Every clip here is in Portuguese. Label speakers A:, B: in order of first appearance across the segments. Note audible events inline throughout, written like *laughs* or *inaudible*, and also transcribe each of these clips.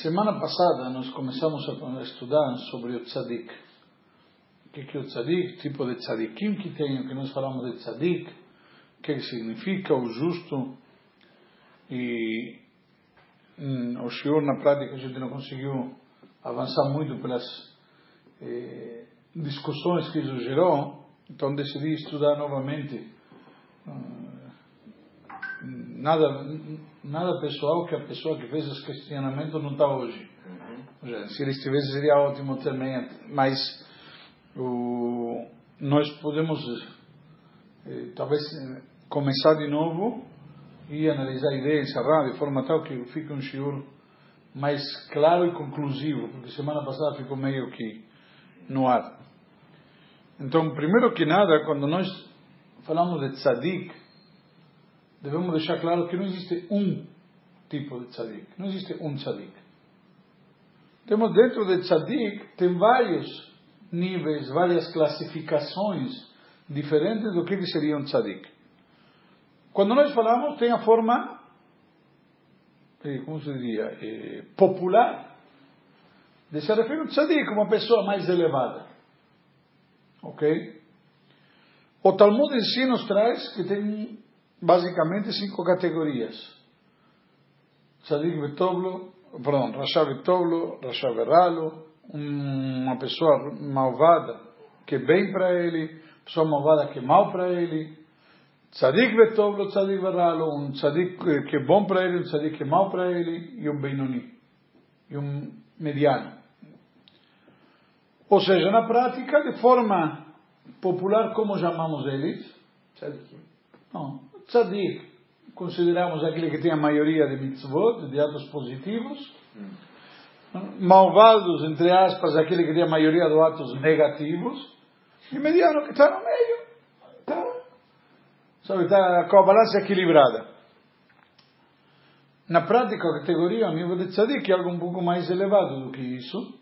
A: Semana passada nós começamos a estudar sobre o tzadik. O que é o tzadik, tipo de tzadikim que tem, que nós falamos de tzadik, o que significa o justo. E hum, o shiur na prática a gente não conseguiu avançar muito pelas eh, discussões que isso gerou, então decidi estudar novamente. Hum, nada nada pessoal que a pessoa que fez esse questionamento não está hoje. Uhum. Se ele estivesse seria ótimo também, mas o, nós podemos eh, talvez começar de novo e analisar a ideia, encerrar de forma tal que fique um shiur mais claro e conclusivo, porque semana passada ficou meio que no ar. Então, primeiro que nada, quando nós falamos de tzadik, devemos deixar claro que não existe um tipo de tzadik. Não existe um tzadik. Temos dentro de tzadik, tem vários níveis, várias classificações diferentes do que seria um tzadik. Quando nós falamos, tem a forma, eh, como se diria, eh, popular, de se referir um tzadik, uma pessoa mais elevada. Ok? O Talmud em si nos traz que tem basicamente cinco categorias. Tzadik Betovlo, perdão, Rasha Betovlo, Rasha Veralo, uma pessoa malvada que é bem para ele, pessoa malvada que é mal para ele, Tzadik Betovlo, Tzadik Veralo, um Tzadik que é bom para ele, um Tzadik que é mal para ele, e um Benoni, e um mediano. Ou seja, na prática, de forma popular, como chamamos eles? Não, Tzadik, consideramos aquele que tem a maioria de mitzvot, de atos positivos. Malvados, entre aspas, aquele que tem a maioria de atos negativos. E mediano que está no meio. Está, sabe, está com a balança equilibrada. Na prática, a categoria, a nível de tzadik, é algo um pouco mais elevado do que isso.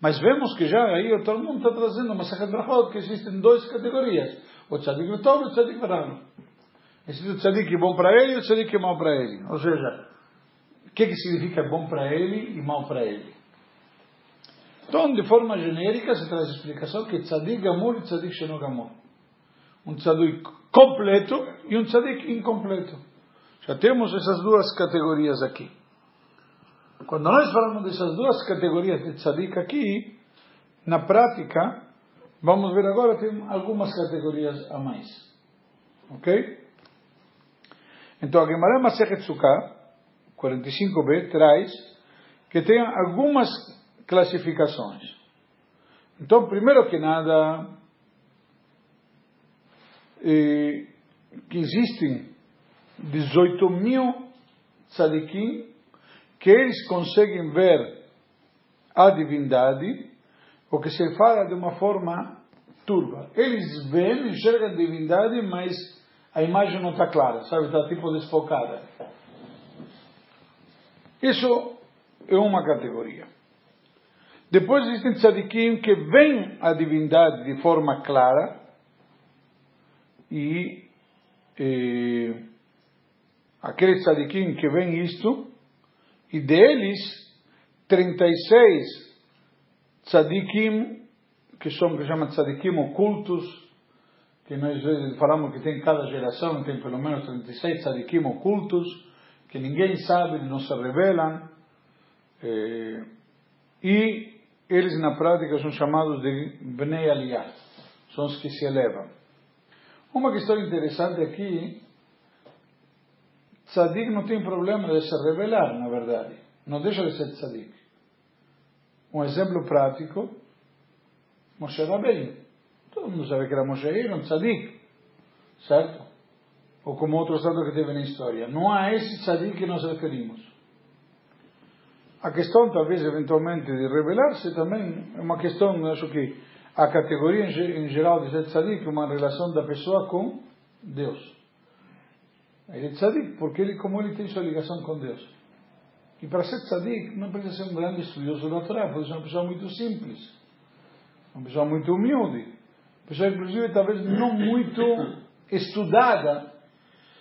A: Mas vemos que já aí todo mundo está trazendo uma Brachot, que existem duas categorias. O tzadik Vetov e o tzadik Verano. Existe o tzadik bom para ele e o tzadik mal para ele. Ou seja, o que, que significa bom para ele e mal para ele? Então, de forma genérica, se traz a explicação que tzadik gamur e tzadik sheno gamur. Um tzadik completo e um tzadik incompleto. Já temos essas duas categorias aqui. Quando nós falamos dessas duas categorias de tzadik aqui, na prática, vamos ver agora, tem algumas categorias a mais. Ok? Então a Gemara Masechet Sukkah, 45b, traz que tem algumas classificações. Então, primeiro que nada, que existem 18 mil tzadikim que eles conseguem ver a divindade, o que se fala de uma forma turva. Eles veem, enxergam a divindade, mas a imagem não está clara, sabe? Está tipo desfocada. Isso é uma categoria. Depois existem tzadikim que veem a divindade de forma clara e eh, aqueles tzadikim que veem isto e deles 36 tzadikim que são que chamam tzadikim ocultos que nós falamos que tem cada geração, tem pelo menos 36 tzadikim ocultos, que ninguém sabe, não se revelam, eh, e eles na prática são chamados de Bnei Aliyah, são os que se elevam. Uma questão interessante aqui, tzadik não tem problema de se revelar, na verdade, não deixa de ser tzadik. Um exemplo prático, Moshe Rabbeinu. Todo mundo sabe que era Moshe era um tzadik, certo? Ou como outro santo que teve na história. Não há esse tzadik que nós referimos. A questão, talvez, eventualmente, de revelar-se também é uma questão, acho que a categoria em geral de ser tzadik é uma relação da pessoa com Deus. Ele é tzadik porque ele, como ele tem sua ligação com Deus. E para ser tzadik não precisa ser um grande estudioso da Torá, pode ser uma pessoa muito simples, uma pessoa muito humilde, pessoa inclusive talvez não muito estudada,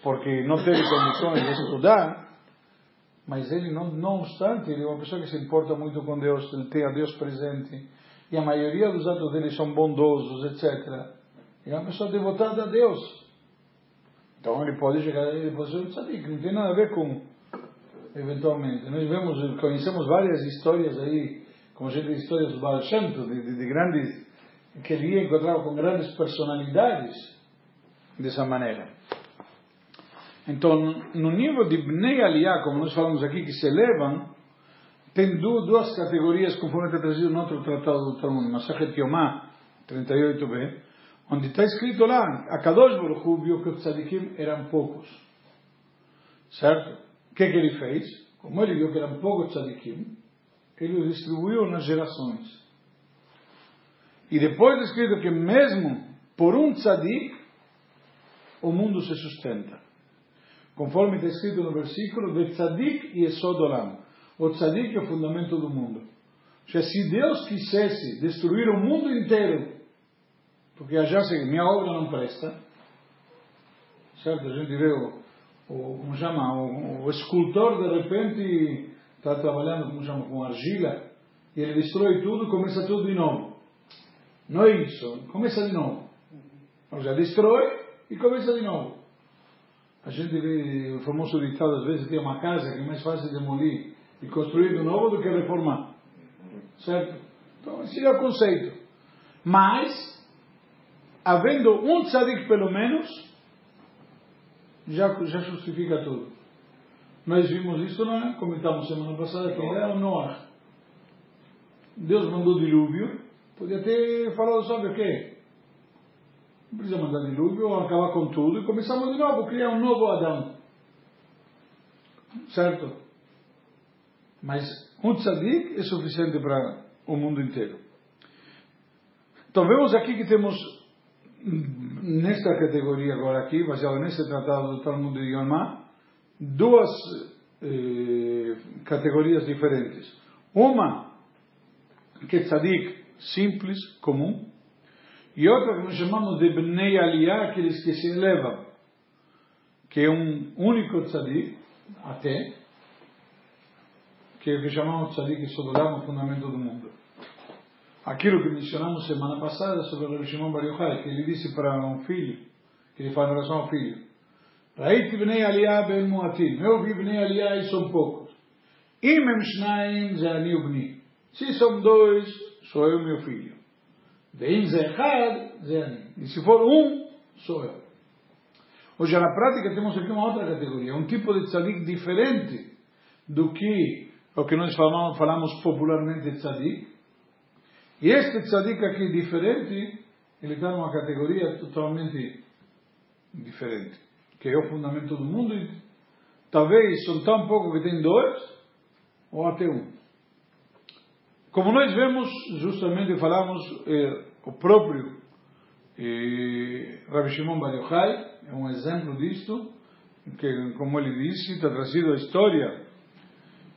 A: porque não teve condições de estudar, Mas ele, não, não obstante, ele é uma pessoa que se importa muito com Deus, ele tem a Deus presente, e a maioria dos atos dele são bondosos, etc. Ele é uma pessoa devotada a Deus. Então ele pode chegar, ele pode ser um tzadik, não tem nada a ver com, eventualmente. Nós vemos, conhecemos várias histórias aí, como diz, histórias do Baal Shem de, de, de grandes, que ele ia encontrar com grandes personalidades, dessa maneira. Então, no nível de Bnei como nós falamos aqui, que se elevam, tem duas categorias, conforme está trazido no outro tratado do Talmud, Masachet Yomá, 38b, onde está escrito lá, a Kadosh Baruch Hu viu que os tzadikim eram poucos. Certo? O que, que ele fez? Como ele viu que eram poucos tzadikim, ele os distribuiu nas gerações. E depois está escrito que mesmo por um tzadik, o mundo se sustenta conforme está escrito no versículo, de tzadik e esodolam. O tzadik é o fundamento do mundo. Ou se Deus quisesse destruir o mundo inteiro, porque já sei, minha obra não presta, certo? A gente vê o, o como chama, o, o escultor de repente está trabalhando, como chama, com argila, e ele destrói tudo e começa tudo de novo. Não é isso, começa de novo. Ou seja, destrói e começa de novo. A gente vê o famoso ditado, às vezes tem uma casa que é mais fácil demolir e construir de novo do que reformar. Certo? Então, esse é o conceito. Mas, havendo um tzadik pelo menos, já, já justifica tudo. Nós vimos isso, não é? Comentamos semana passada que era o Noah. Deus mandou dilúvio, podia ter falado sobre o quê? Não precisa mandar dilúvio acabar com tudo e começamos de novo, criar um novo Adão. Certo? Mas um tzadik é suficiente para o mundo inteiro. Então vemos aqui que temos nesta categoria agora aqui, baseado nesse tratado do Talmud de Yomá, duas eh, categorias diferentes. Uma que é tzadik simples, comum, e outra que nós chamamos de Bnei Aliyah, aqueles que se elevam, que é um único tzadik, até, que é o que chamamos tzadik Sodolam, o fundamento do mundo. Aquilo que mencionamos semana passada sobre o Shimon Bar Yochai, que ele disse para um filho, que ele fala em relação ao filho, Raiti Bnei Aliyah ben Muatim, eu vi Bnei Aliyah e são poucos. Imem Shnaim Zani Ubni. Se são dois, sou eu meu filho. Veim Zechad, Zeani. E se for um, sou eu. Hoje, na prática, temos aqui uma outra categoria, um tipo de tzadik diferente do que o que nós falamos, falamos popularmente tzadik. E este tzadik aqui diferente, ele está numa categoria totalmente diferente, que é o fundamento do mundo. E talvez são tão pouco que tem dois, ou até um. Como nós vemos, justamente falamos, eh, o próprio eh, Rabbi Shimon Bar Yochai é um exemplo disto, que, como ele disse, está trazido a história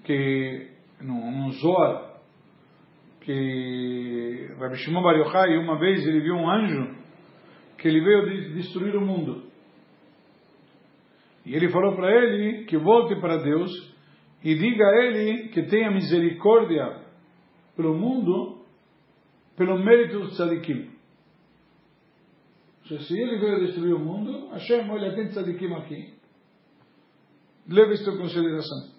A: que, num, Zohar, que Rabbi Shimon Bar Yochai, uma vez ele viu um anjo que ele veio destruir o mundo. E ele falou para ele que volte para Deus e diga a ele que tenha misericórdia pelo mundo pelo mérito do tzadikim. Se ele veio destruir o mundo, Hashem, olha, tem tzadikim aqui. Leva isso em consideração.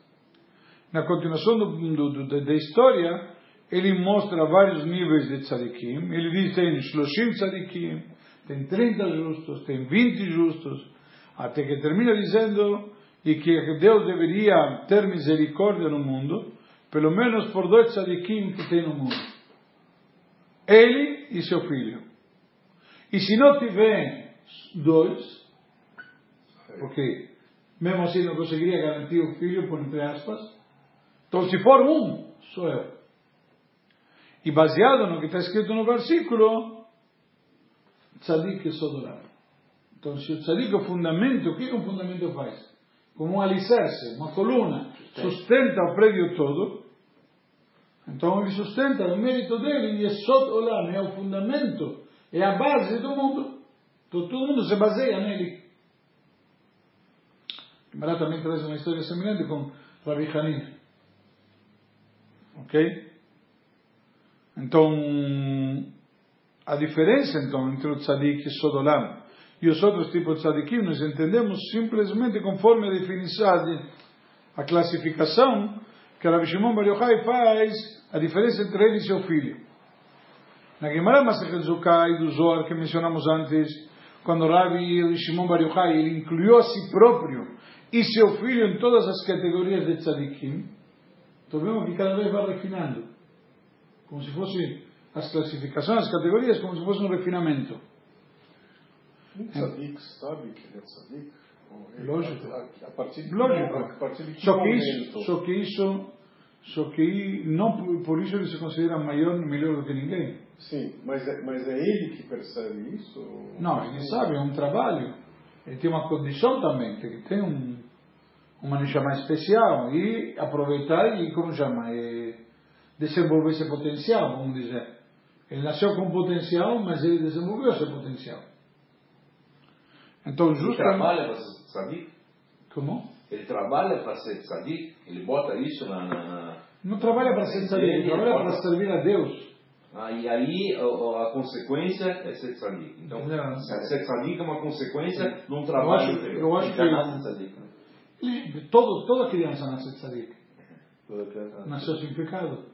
A: Na continuação do, do, do, da história, ele mostra vários níveis de tzadikim. Ele diz tem Shloshim tzadikim, tem 30 justos, tem 20 justos, até que termina dizendo e que Deus deveria ter misericórdia no mundo, pelo menos por dois tzadikim que tem no mundo. Ele e seu filho. E se não tiver dois, porque mesmo assim não conseguiria garantir o filho, por entre aspas, então se for um, sou eu. E baseado no que está escrito no versículo, tzadik é sodorado. Então se o tzadik é o fundamento, o que um fundamento faz? Como um alicerce, uma coluna, sustenta o prédio todo, então ele sustenta o mérito dele e é Sod Olam, é o fundamento, é a base do mundo. Então todo mundo se baseia nele. Gemara também traz uma história semelhante com Rabi Hanin. Ok? Então, a diferença então entre o tzadik e o sodolam e os outros tipos de tzadikim nós entendemos simplesmente conforme a definição, a classificação que Rabi Shimon Bar Yochai faz a diferença entre ele e seu filho. Na Gemara Masechet Zukai do Zohar que mencionamos antes, quando Rabi Shimon Bar Yochai ele incluiu a si próprio e seu filho em todas as categorias de tzadikim, então vemos que cada vez vai refinando, como se fosse as classificações, as categorias, como se fosse um refinamento.
B: Um tzadik sabe que ele é?
A: Lógico.
B: A, a partir de
A: Lógico.
B: A partir de que
A: Só que isso, só que isso, só que não por- isso ele se considera maior melhor do que ninguém.
B: Sim, mas é, mas é ele que percebe isso?
A: Não, ele sabe, é um trabalho. Ele tem uma condição também, tem que ter um, uma neshama especial e aproveitar e, como chama, é, desenvolver esse potencial, vamos dizer. Ele nasceu com potencial, mas ele desenvolveu esse potencial. Então,
C: Ele
A: justamente...
C: trabalha para ser tzadik?
A: Como?
C: Ele trabalha para ser tzadik? Ele bota isso na... na- na-
A: Não trabalha para ser tzadik, ele trabalha para servir a Deus.
C: Ah, e aí a, a consequência é ser tzadik. Então,
A: Não.
C: ser tzadik é uma consequência de um
A: Eu
C: trabalho
A: acho,
C: anterior.
A: eu acho que
C: nasce tzadik, né?
A: ele- todo, toda criança nasce tzadik.
C: Toda criança nasce.
A: Nasceu sem pecado.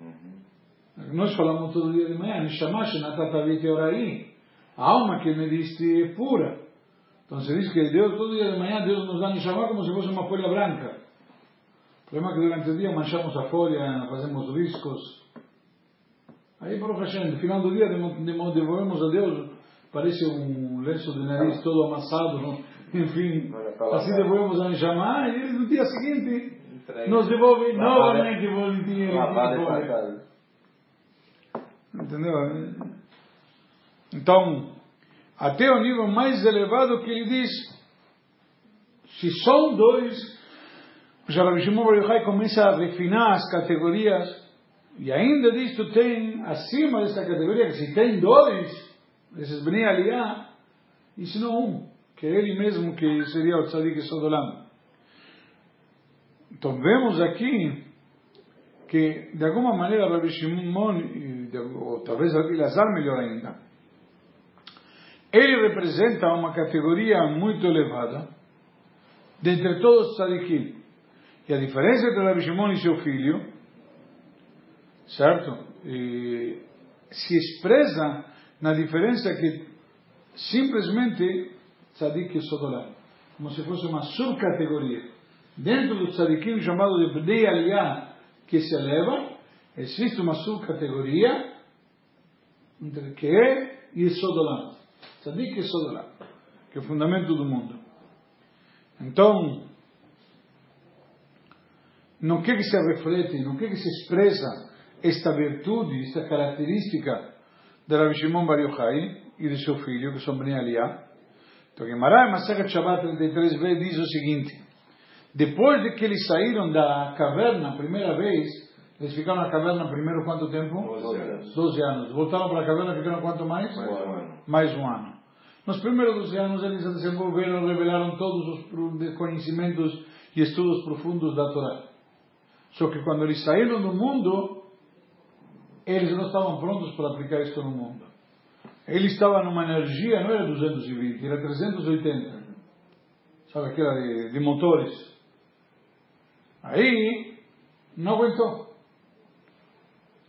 C: Uhum.
A: Nós falamos todo dia de manhã, Neshama Shenatatavi Orai, a alma que me diste é pura. Então se diz que Deus, todo dia de manhã, Deus nos dá Neshama como se fosse uma folha branca. O problema é que durante o dia manchamos a folha, fazemos riscos. Aí, Baruch Hashem, no final do dia devolvemos a Deus, parece um lenço de nariz todo amassado, *laughs* enfim. Assim devolvemos a Neshama e ele, no dia seguinte nos devolve novamente folha.
C: tratada.
A: Entendeu? Então, até o nível mais elevado que ele diz, se são dois, já Rabi Shimon começa a refinar as categorias, e ainda disto tem, acima desta categoria, que se tem dois, esses Bnei e se não um, que é ele mesmo que seria o Tzadik Sodolam. Então vemos aqui que de alguma maneira Rabi Shimon, ou talvez Rabi Lazar melhor ainda, ele representa uma categoria muito elevada dentre todos os tzadikim. E a diferença entre Rabi Shimon e seu filho, certo? E se expressa na diferença que simplesmente tzadik e sodolam, como se fosse uma subcategoria. Dentro do tzadikim chamado de Bnei Aliyah, que se eleva, existe uma subcategoria entre que é e Sodolam. Tzadik Sodolam, que é o fundamento do mundo. Então, no que, que se reflete, no que, que se expressa esta virtude, esta característica de Rabi Shimon Bar Yochai e de seu filho, que são Bnei Aliyah? Então, Gemara, Masechet Shabbat 33b diz o seguinte, depois de que eles saíram da caverna a primeira vez, eles ficaram na caverna primeiro quanto tempo?
C: Doze anos.
A: 12 anos. Voltaram para a caverna, ficaram quanto mais?
C: Mais um ano.
A: Mais um ano. Nos primeiros 12 anos eles desenvolveram, revelaram todos os conhecimentos e estudos profundos da Torá. Só que quando eles saíram do mundo, eles não estavam prontos para aplicar isto no mundo. Ele estava numa energia, não era 220, era 380. Sabe aquela de, de motores? Aí, não aguentou.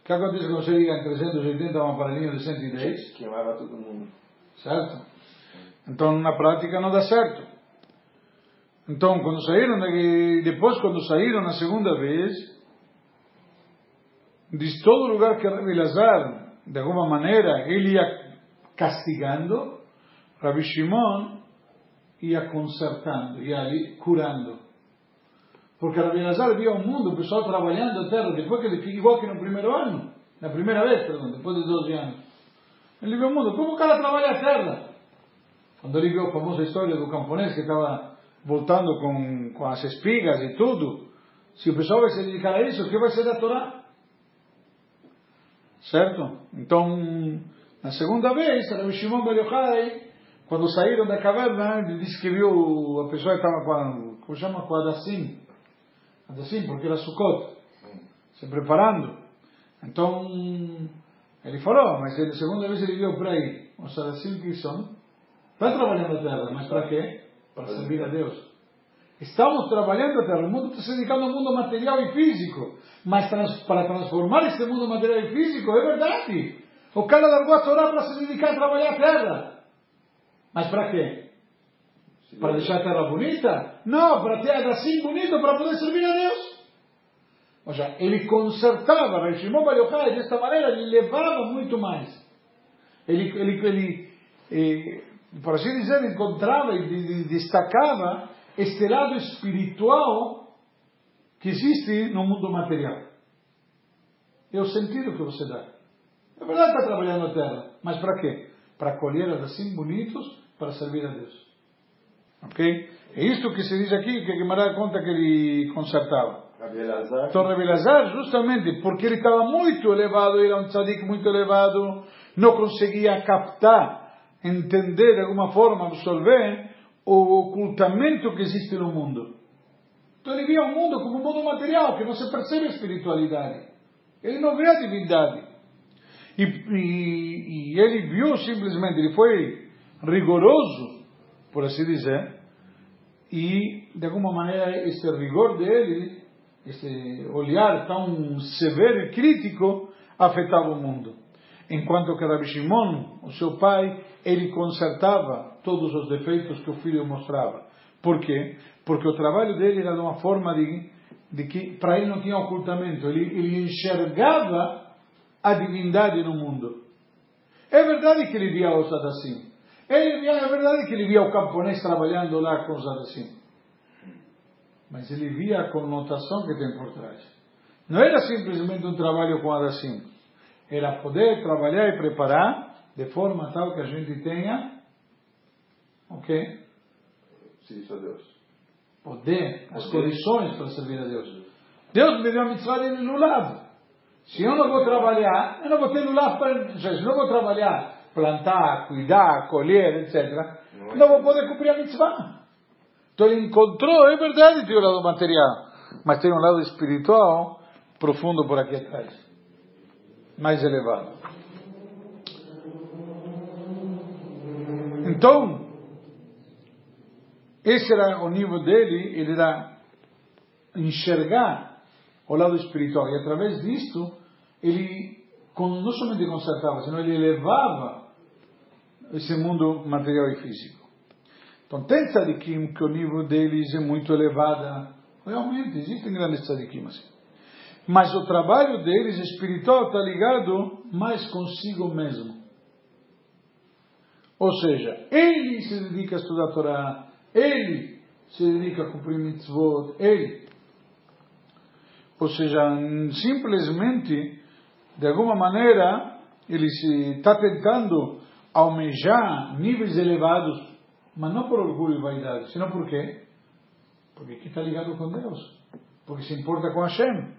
A: O que acontece quando você liga em 380 a um aparelhinho de 110?
C: Queimava todo mundo.
A: Certo? Então, na prática, não dá certo. Então, quando saíram, depois, quando saíram na segunda vez, diz todo lugar que Rabi Lazar, de alguma maneira, ele ia castigando, Rabi Shimon ia consertando, ia ali curando. Porque Rabi Lazar via o mundo, o pessoal trabalhando a terra, depois que ele fica igual que no primeiro ano, na primeira vez, perdão, depois de 12 anos. Ele viu o mundo, como o cara trabalha a terra? Quando ele viu a famosa história do camponês que estava voltando com, com as espigas e tudo, se o pessoal vai se dedicar a isso, o que vai ser da Torá? Certo? Então, na segunda vez, Rabi Shimon Bar Yochai, quando saíram da caverna, ele disse que viu a pessoa que estava com a, como chama, com a assim, porque era Sukkot, se preparando. Então, ele falou, mas a segunda vez ele viu para aí, os Sadacim que são, está trabalhando a terra, mas para quê? Para servir a Deus. Estamos trabalhando a terra, o mundo está se dedicando ao mundo material e físico, mas trans, para transformar esse mundo material e físico, é verdade. O cara largou a Torá para se dedicar a trabalhar a terra. Mas para quê? Para deixar a terra bonita? Não, para ter assim bonito para poder servir a Deus. Ou seja, ele consertava, Rav Shimon Bar Yochai, desta maneira, ele levava muito mais. Ele, ele, ele eh, por assim dizer, encontrava e destacava este lado espiritual que existe no mundo material. É o sentido que você dá. É verdade que está trabalhando a terra, mas para quê? Para colher assim bonitos para servir a Deus. Ok? É isto que se diz aqui, que Guimarães conta que ele consertava. Então, Rabi justamente porque ele estava muito elevado, era um tzadik muito elevado, não conseguia captar, entender de alguma forma, absorver o ocultamento que existe no mundo. Então ele via o mundo como um mundo material, que não se percebe a espiritualidade. Ele não vê a divindade. E, e, e ele viu simplesmente, ele foi rigoroso, por assim dizer, e de alguma maneira esse rigor dele, esse olhar tão severo e crítico, afetava o mundo. Enquanto que Rabbi Shimon, o seu pai, ele consertava todos os defeitos que o filho mostrava. Por quê? Porque o trabalho dele era de uma forma de, de que para ele não tinha ocultamento, ele, ele enxergava a divindade no mundo. É verdade que ele via os assim. É verdade que ele via o camponês trabalhando lá com os assim. Mas ele via a conotação que tem por trás. Não era simplesmente um trabalho com assim. Era poder trabalhar e preparar de forma tal que a gente tenha, ok?
B: Serviço a Deus.
A: Poder, as condições para servir a Deus. Deus me deu a mitzvah de lulav. Se eu não vou trabalhar, eu não vou ter lulav para. Se eu não vou trabalhar, plantar, cuidar, colher, etc., não, vou poder cumprir a mitzvah. Então ele encontrou, é verdade, tem o lado material, mas tem um lado espiritual profundo por aqui atrás, mais elevado. Então, esse era o nível dele, ele era enxergar o lado espiritual. E através disto, ele não somente consertava, senão ele elevava esse mundo material e físico. Então, tem tzadikim que o nível deles é muito elevado. Realmente, existem grandes tzadikim assim. Mas o trabalho deles espiritual está ligado mais consigo mesmo. Ou seja, ele se dedica a estudar a Torá, ele se dedica a cumprir mitzvot, ele. Ou seja, simplesmente, de alguma maneira, ele está tentando almejar níveis elevados, mas não por orgulho e vaidade, senão por quê? Porque aqui está ligado com Deus, porque se importa com Hashem.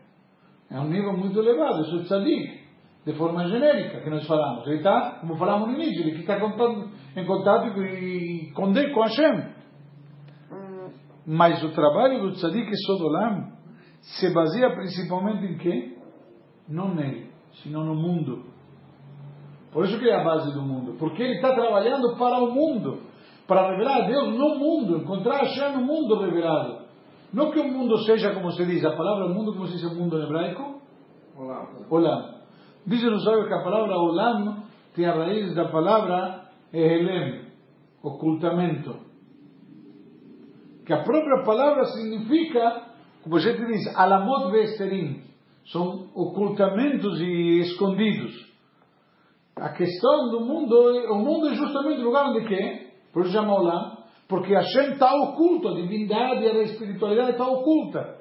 A: É um nível muito elevado, isso é tzadik de forma genérica que nós falamos. Ele está, como falamos no início, ele está em contato com com Hashem. Mas o trabalho do tzadik Sodolam se baseia principalmente em quê? Não nele, sino no mundo. Por isso que é a base do mundo. Porque ele está trabalhando para o mundo. Para revelar a Deus no mundo. Encontrar Hashem no mundo revelado. Não que o mundo seja, como se diz, a palavra mundo, como se diz o mundo em hebraico?
B: Olá.
A: Olá. Dizem os sábios que a palavra olam tem a raiz da palavra ehelem, ocultamento. Que a própria palavra significa, como a gente diz, alamot vesterim, são ocultamentos e escondidos. A questão do mundo, o mundo é justamente o lugar onde quê? Por isso chama olam, porque Hashem está oculto, a divindade, a espiritualidade está oculta.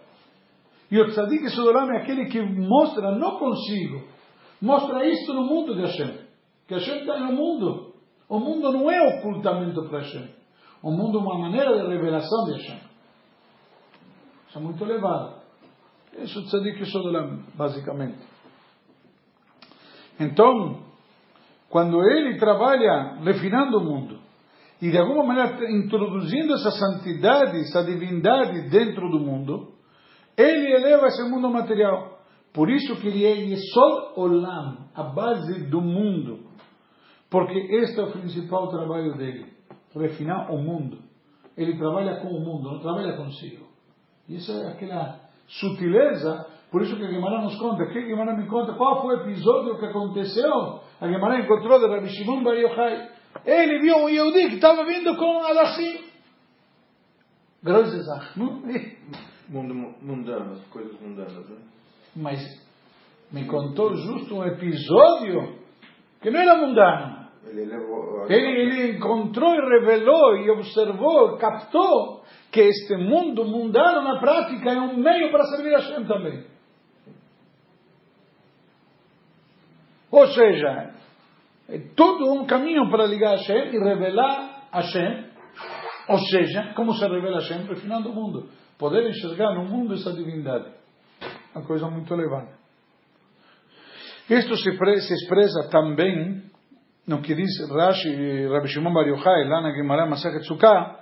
A: E o tzadik Sudolam é aquele que mostra, não consigo, mostra isto no mundo de Hashem. Que Hashem está no mundo. O mundo não é ocultamento para Hashem. O mundo é uma maneira de revelação de Hashem. Isso é muito elevado. Isso é Tzadik Sodolam, basicamente. Então, quando ele trabalha refinando o mundo, e de alguma maneira introduzindo essa santidade, essa divindade dentro do mundo, Ele eleva esse mundo material. Por isso que ele é Yesod Olam, a base do mundo. Porque este é o principal trabalho dele. Refinar o mundo. Ele trabalha com o mundo, não trabalha consigo. Isso é aquela sutileza. Por isso que a Gemara nos conta. Que a Gemara me conta qual foi o episódio que aconteceu. A Gemara encontrou de Rabbi Shimon Bar Yochai. Ele viu um Yehudi que estava vindo com Adassim. Grande
C: Mundo mundano, coisas mundanas, né?
A: Mas me contou justo um episódio que não era mundano.
C: Ele, levou,
A: Ele, ele encontrou e revelou e observou, captou que este mundo mundano na prática é um meio para servir a Hashem também. Ou seja, é todo um caminho para ligar a Hashem e revelar a Hashem. Ou seja, como se revela a Hashem? Refinando o mundo. Poder enxergar no mundo essa divindade. Uma coisa muito elevada. Isto se, se expressa também no que diz Rashi Rabbi Shimon Bar Yochai, lá na Gemara Masachet Sukkah,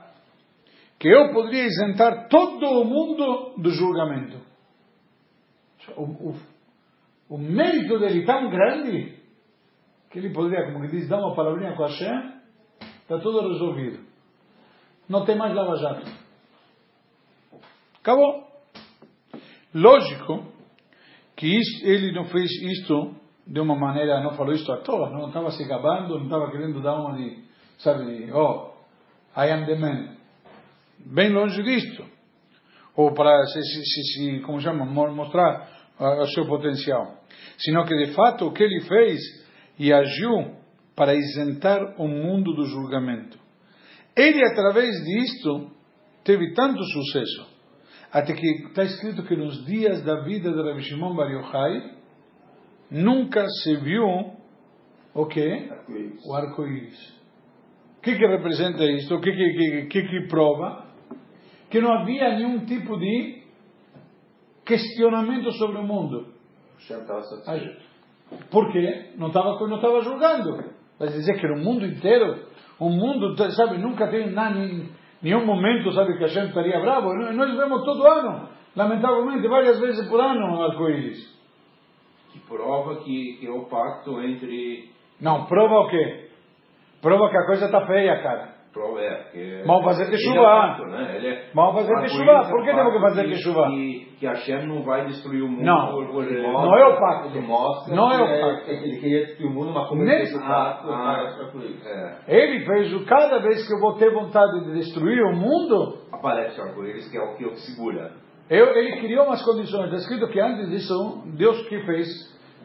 A: que eu poderia isentar todo o mundo do julgamento. O, o, o mérito dele tão grande que ele poderia, como que diz, dar uma palavrinha com Hashem, está tudo resolvido. Não tem mais lava-jato. Acabou. Lógico que isso, ele não fez isto de uma maneira, não falou isto à toa, não estava se gabando, não estava querendo dar uma de, sabe, de, oh, I am the man. Bem longe disto. Ou para, se, se, se como chama, mostrar o seu potencial. Sino que, de fato, o que ele fez e agiu para isentar o mundo do julgamento. Ele, através disto, teve tanto sucesso, até que está escrito que nos dias da vida de Rabbi Shimon Bar Yochai, nunca se viu o quê? O arco-íris. O que, que representa isto? O que, que, que, que prova? Que não havia nenhum tipo de questionamento sobre o mundo. Por quê? Não estava não estava julgando. Mas dizer que era o mundo inteiro, o mundo, sabe, nunca tem nada, nenhum momento, sabe, que a gente estaria bravo. Nós vemos todo ano, lamentavelmente, várias vezes por ano, arco-íris.
C: Que prova que, que é o pacto entre.
A: Não, prova o quê? Prova que a coisa está feia, cara.
C: Prova é. Que
A: Vamos fazer de
C: ele
A: chuva.
C: É né? Ele é,
A: Vamos fazer de
C: arco-íris
A: chuva.
C: é
A: Por que temos que fazer de chuva?
C: Que, que Hashem não vai destruir o mundo.
A: Não.
B: Ele
C: por-
A: Não é o pacto.
B: Ele mostra
A: Não
B: que
A: é o pacto.
B: Ele queria destruir o mundo, mas como ele fez o pacto,
C: Ah. É,
A: Ele fez o cada vez que eu vou ter vontade de destruir o mundo,
C: aparece o arco-íris que é o que o segura.
A: eu, ele criou umas condições. Está escrito que antes disso, Deus que fez,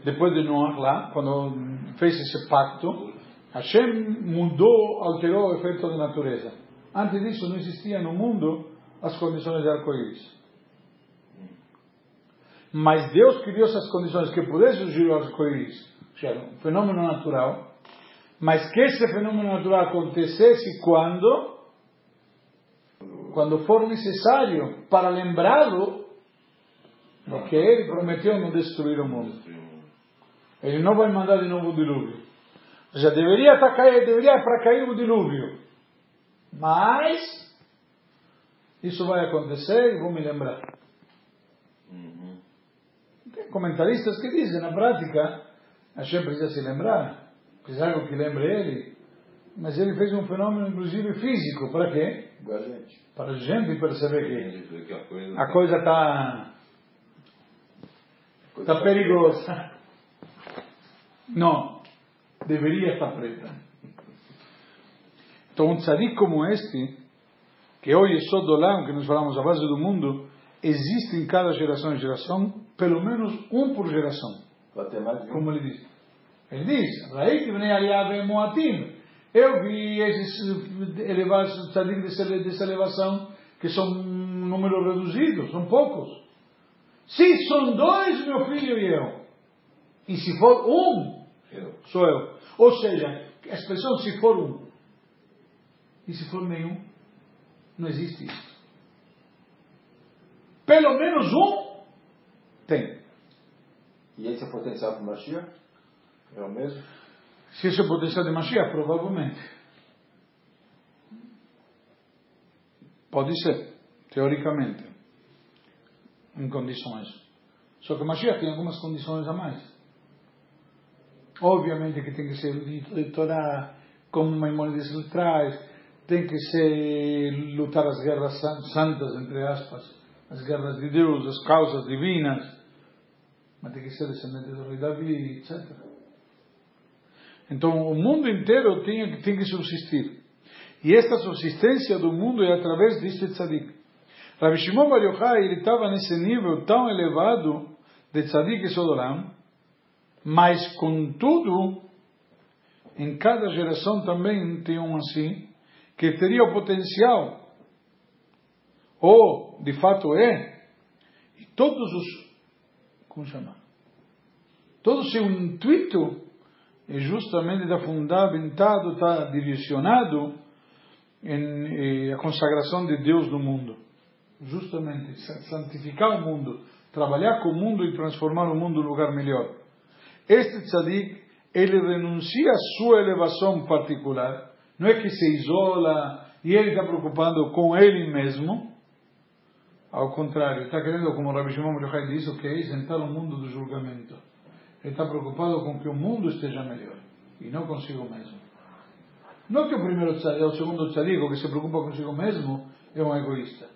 A: depois de Noah lá, quando fez esse pacto, Hashem mudou, alterou o efeito da natureza. Antes disso não existia no mundo as condições de arco-íris. Mas Deus criou essas condições que pudesse surgir o arco-íris, um fenômeno natural, mas que esse fenômeno natural acontecesse quando quando for necessário para lembrá-lo do que ele prometeu não destruir o mundo. Ele não vai mandar de novo o dilúvio. Seja, deveria, estar cair, deveria para cair o dilúvio. Mas isso vai acontecer e vou me lembrar.
C: Uhum.
A: Tem comentaristas que dizem, na prática, a gente precisa se lembrar, precisa algo que lembre ele, mas ele fez um fenômeno, inclusive, físico. Para quê?
B: Igual a gente.
A: Para a gente perceber que
C: a coisa.
A: está
B: Coisa
A: tá perigosa. Não, deveria estar preta. Então, um tzadik como este, que hoje é só do Olam, que nós falamos a base do mundo, existe em cada geração e geração, pelo menos um por geração. Como ele diz. Ele diz, Raik bnei Aliyav Moatim. Eu vi esses elevados tzadik dessa, dessa elevação, que são um número reduzido, são poucos. Se são dois, meu filho e eu. E se for um,
C: Eu.
A: sou eu. Ou seja, a expressão se for um. E se for nenhum, não existe isso. Pelo menos um tem.
B: E esse é o potencial para o Mashiach? É o mesmo?
A: Se esse é o potencial de Mashiach, provavelmente. Pode ser, teoricamente. em condições. Só que Mashiach tem algumas condições a mais. Obviamente que tem que ser Torá, como Maimonides lhe traz, tem que ser lutar as guerras santas, entre aspas, as guerras de Deus, as causas divinas, mas tem que ser descendente do rei Davi, etc. Então o mundo inteiro tem, tem que subsistir. E esta subsistência do mundo é através deste tzadik. Rabbi Shimon Bar Yochai, ele estava nesse nível tão elevado de tzadik e sodoram, mas contudo, em cada geração também tem um assim, que teria o potencial, ou de fato é, e todos os, como chamar? Todo o seu intuito é justamente está fundamentado, está direcionado em, em a consagração de Deus no mundo. Justamente, santificar o mundo, trabalhar com o mundo e transformar o mundo em um lugar melhor. Este tzadik, ele renuncia à sua elevação particular, não é que se isola e ele está preocupado com ele mesmo, ao contrário, está querendo, como Rabbi Shimon Yochai o que é sentar no mundo do julgamento. Ele está preocupado com que o mundo esteja melhor e não consigo mesmo. Não que o primeiro tzadik, o segundo tzadik, que se preocupa consigo mesmo, é um egoísta.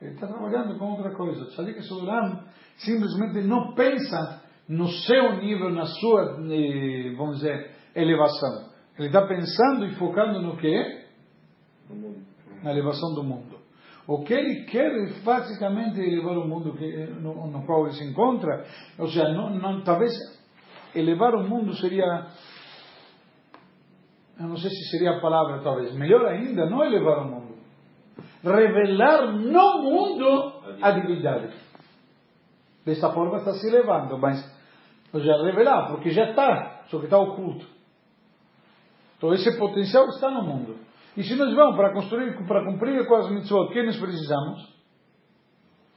A: Ele está trabalhando com outra coisa. O tzadik Sulam simplesmente não pensa no seu nível, na sua, eh, vamos dizer, elevação. Ele está pensando e focando no que? Na elevação do mundo. O que ele quer é basicamente elevar o mundo que, no, no, qual ele se encontra. Ou seja, não, não, talvez elevar o mundo seria. Eu não sei se seria a palavra, talvez. Melhor ainda, não elevar o mundo. Revelar no mundo a divindade. Dessa forma está se elevando, mas. Ou seja, revelar, porque já está, só que está oculto. Então esse potencial está no mundo. E se nós vamos para construir, para cumprir com as mitzvot, que nós precisamos?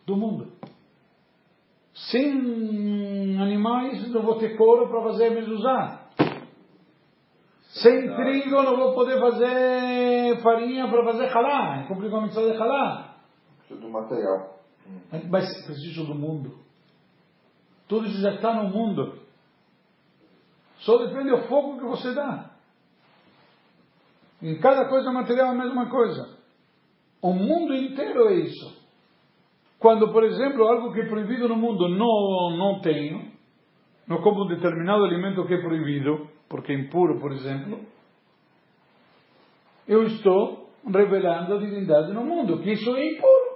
A: Do mundo. Sem animais não vou ter couro para fazer mezuzá. Sem trigo não vou poder fazer farinha para fazer halá, cumprir com a mitzvah de halá.
B: Preciso do material.
A: Mas preciso do mundo. Tudo isso já está no mundo. Só depende do fogo que você dá. Em cada coisa material a mesma coisa. O mundo inteiro é isso. Quando, por exemplo, algo que é proibido no mundo não, não tenho, não como um determinado alimento que é proibido, porque é impuro, por exemplo, eu estou revelando a divindade no mundo, que isso é impuro.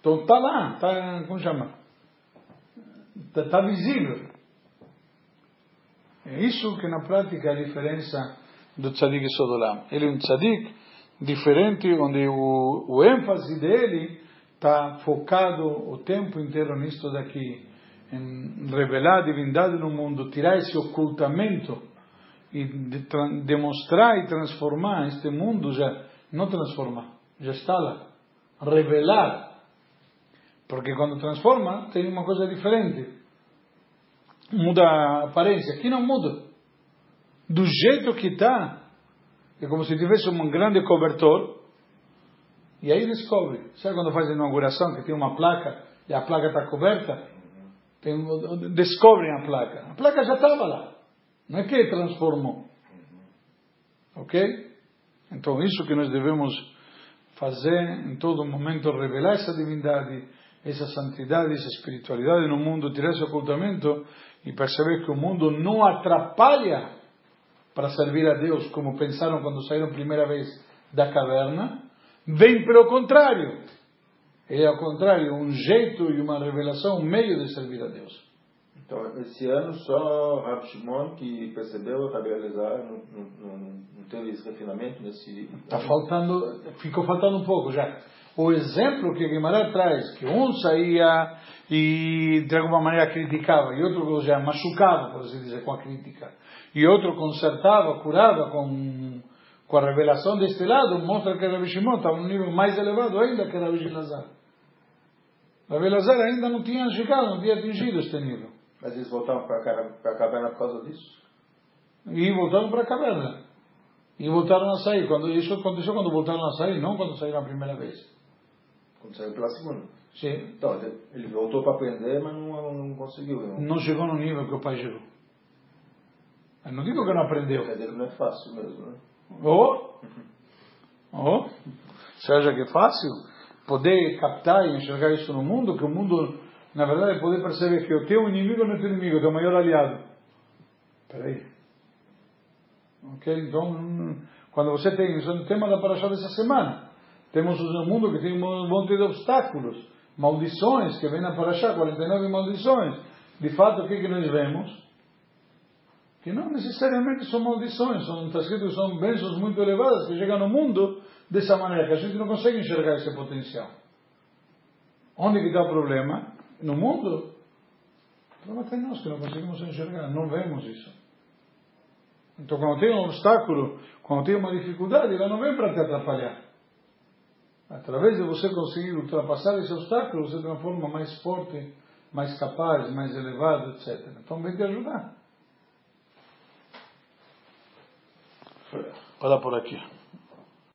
A: Então está lá, está, como chama? Está, está visível. É isso que na prática é a diferença do tzadik Sodolam. Ele é um tzadik diferente, onde o, o ênfase dele está focado o tempo inteiro nisto daqui, em revelar a divindade no mundo, tirar esse ocultamento e de, demonstrar e transformar este mundo, já não transformar, já está lá. Revelar. Porque quando transforma, tem uma coisa diferente. Muda a aparência. Aqui não muda do jeito que está, é como se tivesse um grande cobertor, e aí descobre. Sabe quando faz a inauguração, que tem uma placa, e a placa está coberta? Tem, descobrem a placa. A placa já estava lá. Não é que ele transformou. Ok? Então, isso que nós devemos fazer em todo momento, revelar essa divindade, essa santidade, essa espiritualidade no mundo, tirar esse ocultamento e perceber que o mundo não atrapalha para servir a Deus como pensaram quando saíram primeira vez da caverna, vem pelo contrário. É ao contrário, um jeito e uma revelação, um meio de servir a Deus.
C: Então, esse ano só Rabi Shimon que percebeu, Rabi Elazar não, não, não teve esse refinamento nesse...
A: Está faltando, ficou faltando um pouco já. O exemplo que Guimarães traz, que um saía e de alguma maneira criticava, e outro já machucava, por assim dizer, com a crítica e outro consertava, curava com, com a revelação deste lado, mostra que Rabi Shimon estava num nível mais elevado ainda que Rabi Lazar. Rabi Lazar ainda não tinha chegado, não tinha atingido este nível.
C: Mas eles voltaram para a caverna por causa disso?
A: E voltaram para a caverna. E voltaram a sair. Quando, isso aconteceu quando voltaram a sair, não quando saíram a primeira vez.
C: Quando saiu pela segunda.
A: Sim.
C: Então, ele, voltou para aprender, mas não, não conseguiu. Não.
A: Não chegou no nível que o pai chegou. Eu não digo que não aprendeu.
C: Que não é fácil mesmo, né?
A: Ou, ou, você acha que é fácil poder captar e enxergar isso no mundo? Que o mundo, na verdade, é poder perceber que o teu inimigo não é teu inimigo, é teu maior aliado. Peraí. Ok? Então, quando você tem, isso é o tema da paraxá dessa semana. Temos um mundo que tem um monte de obstáculos, maldições que vem na paraxá, 49 maldições. De fato, o que, que nós vemos? Que não necessariamente são maldições, são, está escrito que são bênçãos muito elevadas que chegam no mundo dessa maneira, que a gente não consegue enxergar esse potencial. Onde que está o problema? No mundo. O problema está em nós, que não conseguimos enxergar, não vemos isso. Então, quando tem um obstáculo, quando tem uma dificuldade, ela não vem para te atrapalhar. Através de você conseguir ultrapassar esse obstáculo, você transforma mais forte, mais capaz, mais elevado, etc. Então, vem te ajudar. Olha por aqui.